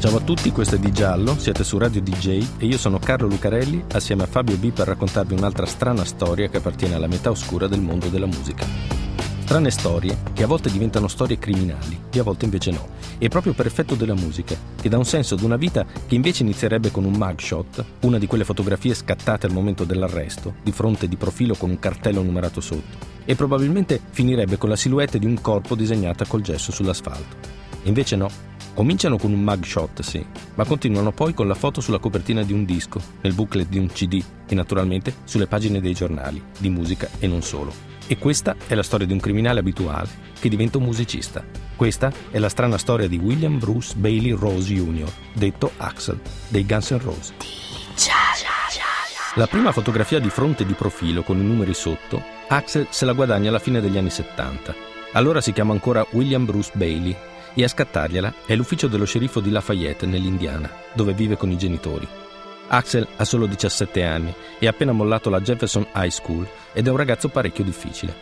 Ciao a tutti, questo è Di Giallo, siete su Radio DJ e io sono Carlo Lucarelli assieme a Fabio B per raccontarvi un'altra strana storia che appartiene alla metà oscura del mondo della musica. Strane storie che a volte diventano storie criminali e a volte invece no. E proprio per effetto della musica, che dà un senso ad una vita che invece inizierebbe con un mugshot, una di quelle fotografie scattate al momento dell'arresto, di fronte di profilo con un cartello numerato sotto, e probabilmente finirebbe con la silhouette di un corpo disegnata col gesso sull'asfalto. Invece no, Cominciano con un mugshot, sì, ma continuano poi con la foto sulla copertina di un disco, nel booklet di un CD e naturalmente sulle pagine dei giornali, di musica e non solo. E questa è la storia di un criminale abituale che diventa un musicista. Questa è la strana storia di William Bruce Bailey Rose Jr., detto Axel, dei Guns N' Roses. La prima fotografia di fronte di profilo con i numeri sotto, Axel se la guadagna alla fine degli anni 70. Allora si chiama ancora William Bruce Bailey e a scattargliela è l'ufficio dello sceriffo di Lafayette nell'Indiana, dove vive con i genitori. Axel ha solo 17 anni e ha appena mollato la Jefferson High School ed è un ragazzo parecchio difficile.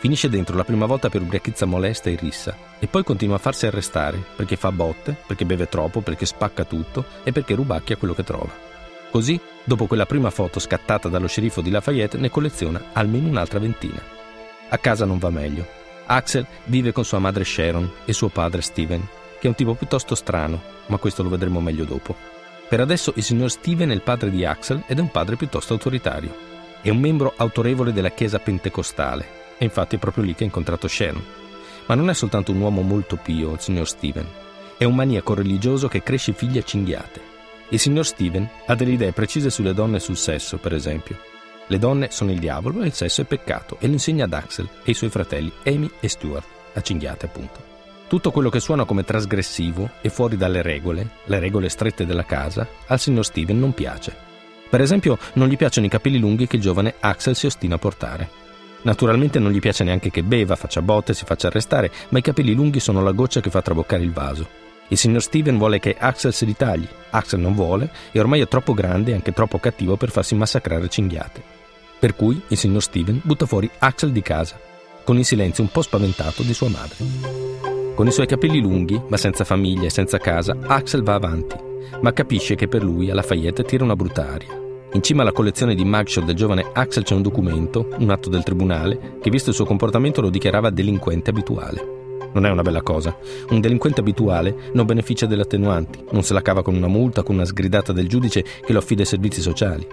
Finisce dentro la prima volta per ubriachezza molesta e rissa e poi continua a farsi arrestare perché fa botte, perché beve troppo, perché spacca tutto e perché rubacchia quello che trova. Così, dopo quella prima foto scattata dallo sceriffo di Lafayette, ne colleziona almeno un'altra ventina. A casa non va meglio Axel vive con sua madre Sharon e suo padre Steven, che è un tipo piuttosto strano, ma questo lo vedremo meglio dopo. Per adesso il signor Steven è il padre di Axel ed è un padre piuttosto autoritario. È un membro autorevole della chiesa pentecostale e infatti è proprio lì che ha incontrato Sharon. Ma non è soltanto un uomo molto pio, il signor Steven. È un maniaco religioso che cresce figli a cinghiate. Il signor Steven ha delle idee precise sulle donne e sul sesso, per esempio, le donne sono il diavolo e il sesso è peccato e lo insegna ad Axel e ai suoi fratelli Amy e Stuart, a cinghiate appunto. Tutto quello che suona come trasgressivo e fuori dalle regole, le regole strette della casa, al signor Steven non piace. Per esempio, non gli piacciono i capelli lunghi che il giovane Axel si ostina a portare. Naturalmente non gli piace neanche che beva, faccia botte, si faccia arrestare, ma i capelli lunghi sono la goccia che fa traboccare il vaso. Il signor Steven vuole che Axel si ritagli, Axel non vuole e ormai è troppo grande e anche troppo cattivo per farsi massacrare cinghiate. Per cui il signor Steven butta fuori Axel di casa, con il silenzio un po' spaventato di sua madre. Con i suoi capelli lunghi, ma senza famiglia e senza casa, Axel va avanti, ma capisce che per lui alla Fayette tira una brutta aria. In cima alla collezione di mugshot del giovane Axel c'è un documento, un atto del tribunale, che visto il suo comportamento lo dichiarava delinquente abituale. Non è una bella cosa. Un delinquente abituale non beneficia delle attenuanti, non se la cava con una multa, con una sgridata del giudice che lo affida ai servizi sociali.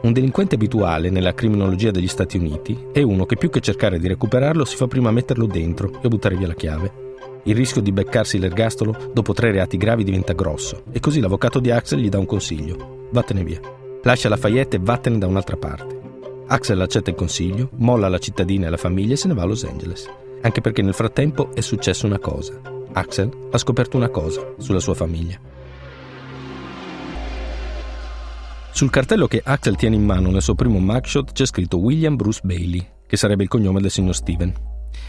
Un delinquente abituale nella criminologia degli Stati Uniti è uno che più che cercare di recuperarlo si fa prima metterlo dentro e buttare via la chiave. Il rischio di beccarsi l'ergastolo dopo tre reati gravi diventa grosso e così l'avvocato di Axel gli dà un consiglio. Vattene via. Lascia Lafayette e vattene da un'altra parte. Axel accetta il consiglio, molla la cittadina e la famiglia e se ne va a Los Angeles. Anche perché nel frattempo è successa una cosa. Axel ha scoperto una cosa sulla sua famiglia. Sul cartello che Axel tiene in mano nel suo primo mugshot c'è scritto William Bruce Bailey, che sarebbe il cognome del signor Steven.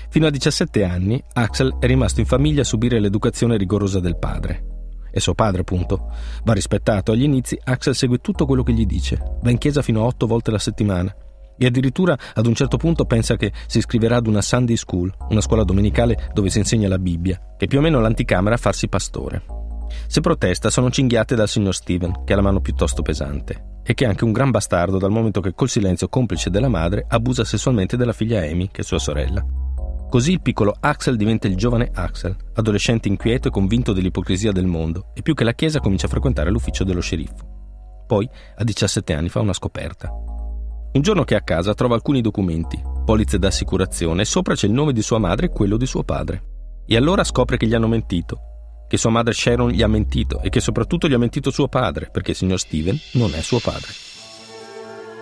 Fino a 17 anni Axel è rimasto in famiglia a subire l'educazione rigorosa del padre. È suo padre, appunto. Va rispettato. Agli inizi Axel segue tutto quello che gli dice. Va in chiesa fino a otto volte la settimana. E addirittura ad un certo punto pensa che si iscriverà ad una Sunday School, una scuola domenicale dove si insegna la Bibbia, che è più o meno l'anticamera a farsi pastore. Se protesta sono cinghiate dal signor Steven, che ha la mano piuttosto pesante, e che è anche un gran bastardo dal momento che col silenzio complice della madre abusa sessualmente della figlia Amy, che è sua sorella. Così il piccolo Axel diventa il giovane Axel, adolescente inquieto e convinto dell'ipocrisia del mondo, e più che la chiesa comincia a frequentare l'ufficio dello sceriffo. Poi, a 17 anni, fa una scoperta. Un giorno che è a casa trova alcuni documenti, polizze d'assicurazione, e sopra c'è il nome di sua madre e quello di suo padre. E allora scopre che gli hanno mentito che sua madre Sharon gli ha mentito e che soprattutto gli ha mentito suo padre, perché il signor Steven non è suo padre.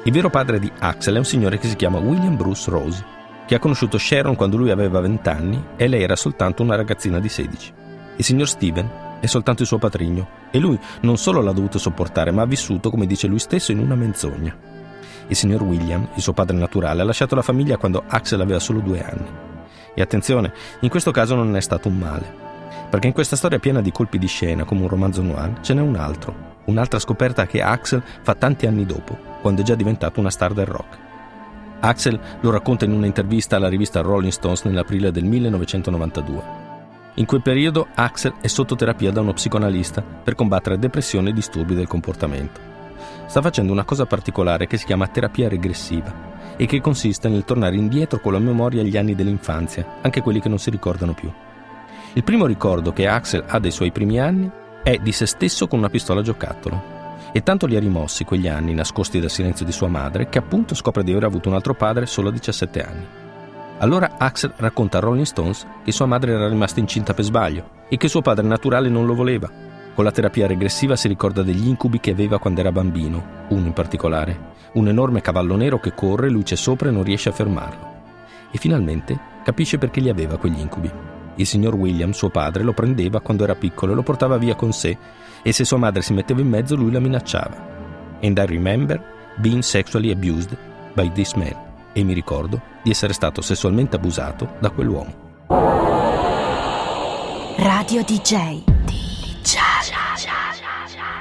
Il vero padre di Axel è un signore che si chiama William Bruce Rose, che ha conosciuto Sharon quando lui aveva 20 anni e lei era soltanto una ragazzina di 16. Il signor Steven è soltanto il suo patrigno e lui non solo l'ha dovuto sopportare, ma ha vissuto, come dice lui stesso, in una menzogna. Il signor William, il suo padre naturale, ha lasciato la famiglia quando Axel aveva solo due anni. E attenzione, in questo caso non è stato un male, perché in questa storia piena di colpi di scena, come un romanzo noir, ce n'è un altro, un'altra scoperta che Axel fa tanti anni dopo, quando è già diventato una star del rock. Axel lo racconta in un'intervista alla rivista Rolling Stones nell'aprile del 1992. In quel periodo Axel è sotto terapia da uno psicoanalista per combattere depressione e disturbi del comportamento. Sta facendo una cosa particolare che si chiama terapia regressiva e che consiste nel tornare indietro con la memoria agli anni dell'infanzia, anche quelli che non si ricordano più. Il primo ricordo che Axel ha dei suoi primi anni è di se stesso con una pistola giocattolo e tanto li ha rimossi quegli anni nascosti dal silenzio di sua madre che appunto scopre di aver avuto un altro padre solo a 17 anni. Allora Axel racconta a Rolling Stones che sua madre era rimasta incinta per sbaglio e che suo padre naturale non lo voleva. Con la terapia regressiva si ricorda degli incubi che aveva quando era bambino, uno in particolare, un enorme cavallo nero che corre, lui c'è sopra e non riesce a fermarlo. E finalmente capisce perché li aveva quegli incubi. Il signor William, suo padre, lo prendeva quando era piccolo e lo portava via con sé e se sua madre si metteva in mezzo lui la minacciava. And I remember being sexually abused by this man e mi ricordo di essere stato sessualmente abusato da quell'uomo. Radio DJ. DJ.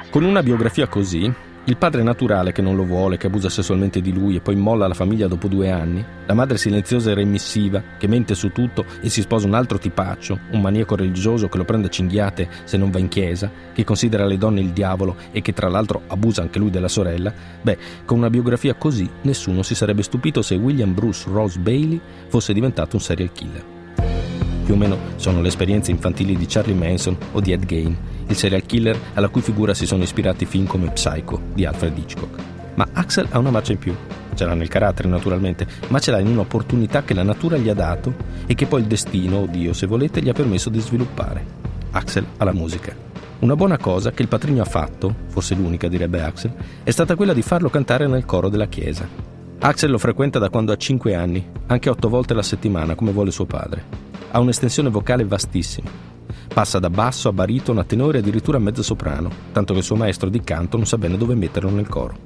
Con una biografia così, il padre naturale che non lo vuole, che abusa sessualmente di lui e poi molla la famiglia dopo due anni, la madre silenziosa e remissiva che mente su tutto e si sposa un altro tipaccio, un maniaco religioso che lo prende a cinghiate se non va in chiesa, che considera le donne il diavolo e che tra l'altro abusa anche lui della sorella, beh, con una biografia così nessuno si sarebbe stupito se William Bruce Rose Bailey fosse diventato un serial killer. Più o meno sono le esperienze infantili di Charlie Manson o di Ed Gein, il serial killer alla cui figura si sono ispirati film come Psycho di Alfred Hitchcock. Ma Axel ha una marcia in più. Ce l'ha nel carattere naturalmente, ma ce l'ha in un'opportunità che la natura gli ha dato e che poi il destino, o Dio se volete, gli ha permesso di sviluppare. Axel ha la musica. Una buona cosa che il patrigno ha fatto, forse l'unica direbbe Axel, è stata quella di farlo cantare nel coro della chiesa. Axel lo frequenta da quando ha 5 anni, anche 8 volte alla settimana, come vuole suo padre. Ha un'estensione vocale vastissima. Passa da basso a baritono a tenore e addirittura a mezzo soprano, tanto che il suo maestro di canto non sa bene dove metterlo nel coro.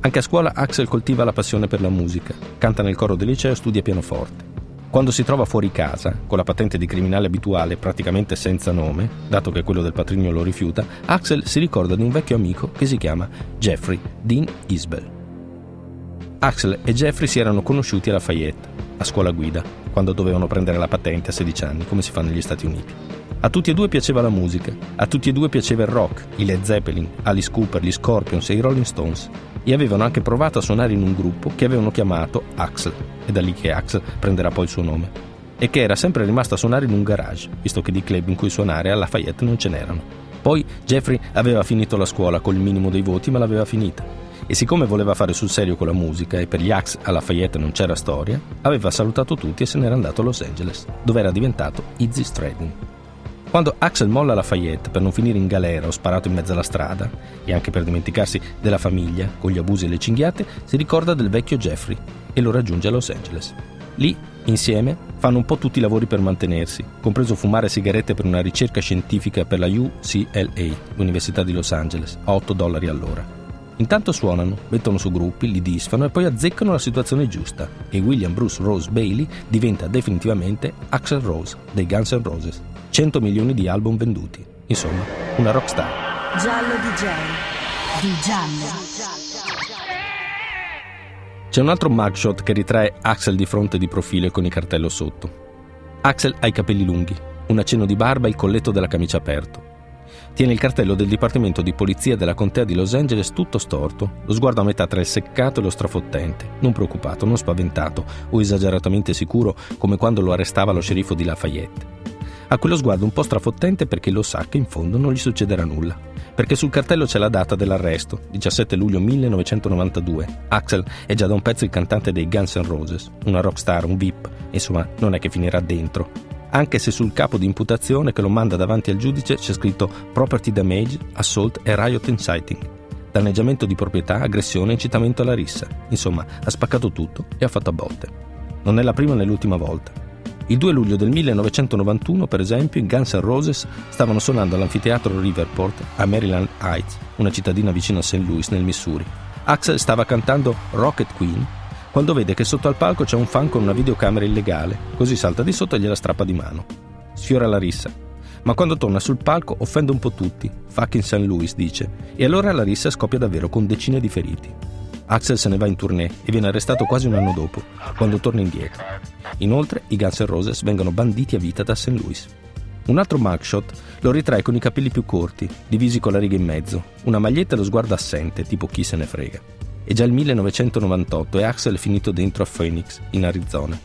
Anche a scuola Axel coltiva la passione per la musica, canta nel coro del liceo e studia pianoforte. Quando si trova fuori casa, con la patente di criminale abituale praticamente senza nome, dato che quello del patrigno lo rifiuta, Axel si ricorda di un vecchio amico che si chiama Jeffrey Dean Isbell. Axel e Jeffrey si erano conosciuti a Lafayette, a scuola guida, quando dovevano prendere la patente a 16 anni, come si fa negli Stati Uniti. A tutti e due piaceva la musica, a tutti e due piaceva il rock, i Led Zeppelin, Alice Cooper, gli Scorpions e i Rolling Stones, e avevano anche provato a suonare in un gruppo che avevano chiamato Axel, è da lì che Axel prenderà poi il suo nome, e che era sempre rimasto a suonare in un garage, visto che di club in cui suonare a Lafayette non ce n'erano. Poi Jeffrey aveva finito la scuola col minimo dei voti, ma l'aveva finita e siccome voleva fare sul serio con la musica e per gli Axe alla Lafayette non c'era storia, aveva salutato tutti e se n'era andato a Los Angeles, dove era diventato Izzy Stradlin. Quando Axel molla Lafayette per non finire in galera o sparato in mezzo alla strada, e anche per dimenticarsi della famiglia, con gli abusi e le cinghiate, si ricorda del vecchio Jeffrey e lo raggiunge a Los Angeles. Lì, insieme, fanno un po' tutti i lavori per mantenersi, compreso fumare sigarette per una ricerca scientifica per la UCLA, l'Università di Los Angeles, a 8 dollari all'ora. Intanto suonano, mettono su gruppi, li disfano e poi azzeccano la situazione giusta e William Bruce Rose Bailey diventa definitivamente Axel Rose dei Guns N' Roses. 100 milioni di album venduti. Insomma, una rockstar. Giallo DJ. Di giallo. C'è un altro mugshot che ritrae Axel di fronte di profilo e con il cartello sotto. Axel ha i capelli lunghi, un accenno di barba e il colletto della camicia aperto. Tiene il cartello del Dipartimento di Polizia della Contea di Los Angeles tutto storto, lo sguardo a metà tra il seccato e lo strafottente, non preoccupato, non spaventato o esageratamente sicuro come quando lo arrestava lo sceriffo di Lafayette. Ha quello sguardo un po' strafottente perché lo sa che in fondo non gli succederà nulla. Perché sul cartello c'è la data dell'arresto, 17 luglio 1992. Axel è già da un pezzo il cantante dei Guns N' Roses, una rockstar, un VIP, insomma non è che finirà dentro anche se sul capo di imputazione che lo manda davanti al giudice c'è scritto property damage, assault e riot inciting. Danneggiamento di proprietà, aggressione e incitamento alla rissa. Insomma, ha spaccato tutto e ha fatto a botte. Non è la prima né l'ultima volta. Il 2 luglio del 1991, per esempio, i Guns N' Roses stavano suonando all'anfiteatro Riverport a Maryland Heights, una cittadina vicino a St. Louis, nel Missouri. Axel stava cantando Rocket Queen quando vede che sotto al palco c'è un fan con una videocamera illegale, così salta di sotto e gliela strappa di mano. Sfiora la rissa. Ma quando torna sul palco offende un po' tutti, fucking St. Louis dice, e allora la rissa scoppia davvero con decine di feriti. Axel se ne va in tournée e viene arrestato quasi un anno dopo, quando torna indietro. Inoltre i Guns N' Roses vengono banditi a vita da St. Louis. Un altro mugshot lo ritrae con i capelli più corti, divisi con la riga in mezzo, una maglietta e lo sguardo assente, tipo chi se ne frega. È già il 1998 e Axel è finito dentro a Phoenix, in Arizona.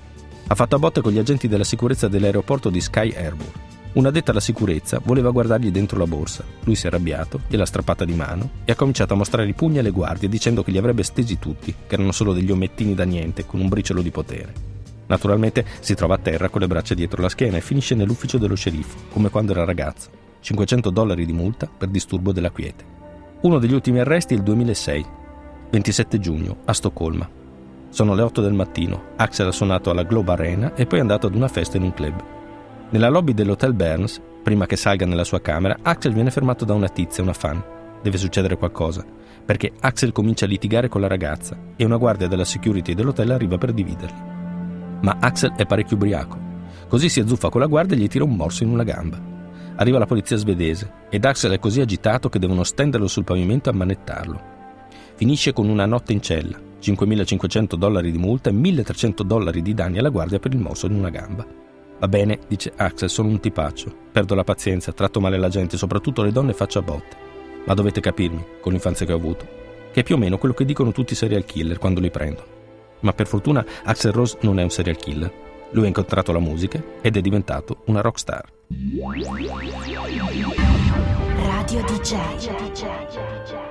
Ha fatto a botte con gli agenti della sicurezza dell'aeroporto di Sky Harbor. Una detta alla sicurezza voleva guardargli dentro la borsa. Lui si è arrabbiato, gliel'ha strappata di mano e ha cominciato a mostrare i pugni alle guardie dicendo che li avrebbe stesi tutti, che erano solo degli omettini da niente con un briciolo di potere. Naturalmente si trova a terra con le braccia dietro la schiena e finisce nell'ufficio dello sceriffo, come quando era ragazzo. 500 dollari di multa per disturbo della quiete. Uno degli ultimi arresti è il 2006, 27 giugno, a Stoccolma. Sono le 8 del mattino, Axel ha suonato alla Globe Arena e poi è andato ad una festa in un club. Nella lobby dell'Hotel Burns, prima che salga nella sua camera, Axel viene fermato da una tizia, una fan. Deve succedere qualcosa, perché Axel comincia a litigare con la ragazza e una guardia della security dell'hotel arriva per dividerli ma Axel è parecchio ubriaco. Così si azzuffa con la guardia e gli tira un morso in una gamba. Arriva la polizia svedese ed Axel è così agitato che devono stenderlo sul pavimento e ammanettarlo. Finisce con una notte in cella, 5.500 dollari di multa e 1.300 dollari di danni alla guardia per il morso in una gamba. Va bene, dice Axel, sono un tipaccio. Perdo la pazienza, tratto male la gente, soprattutto le donne faccio a botte. Ma dovete capirmi, con l'infanzia che ho avuto, che è più o meno quello che dicono tutti i serial killer quando li prendono. Ma per fortuna Axel Rose non è un serial killer. Lui ha incontrato la musica ed è diventato una rockstar. Radio DJ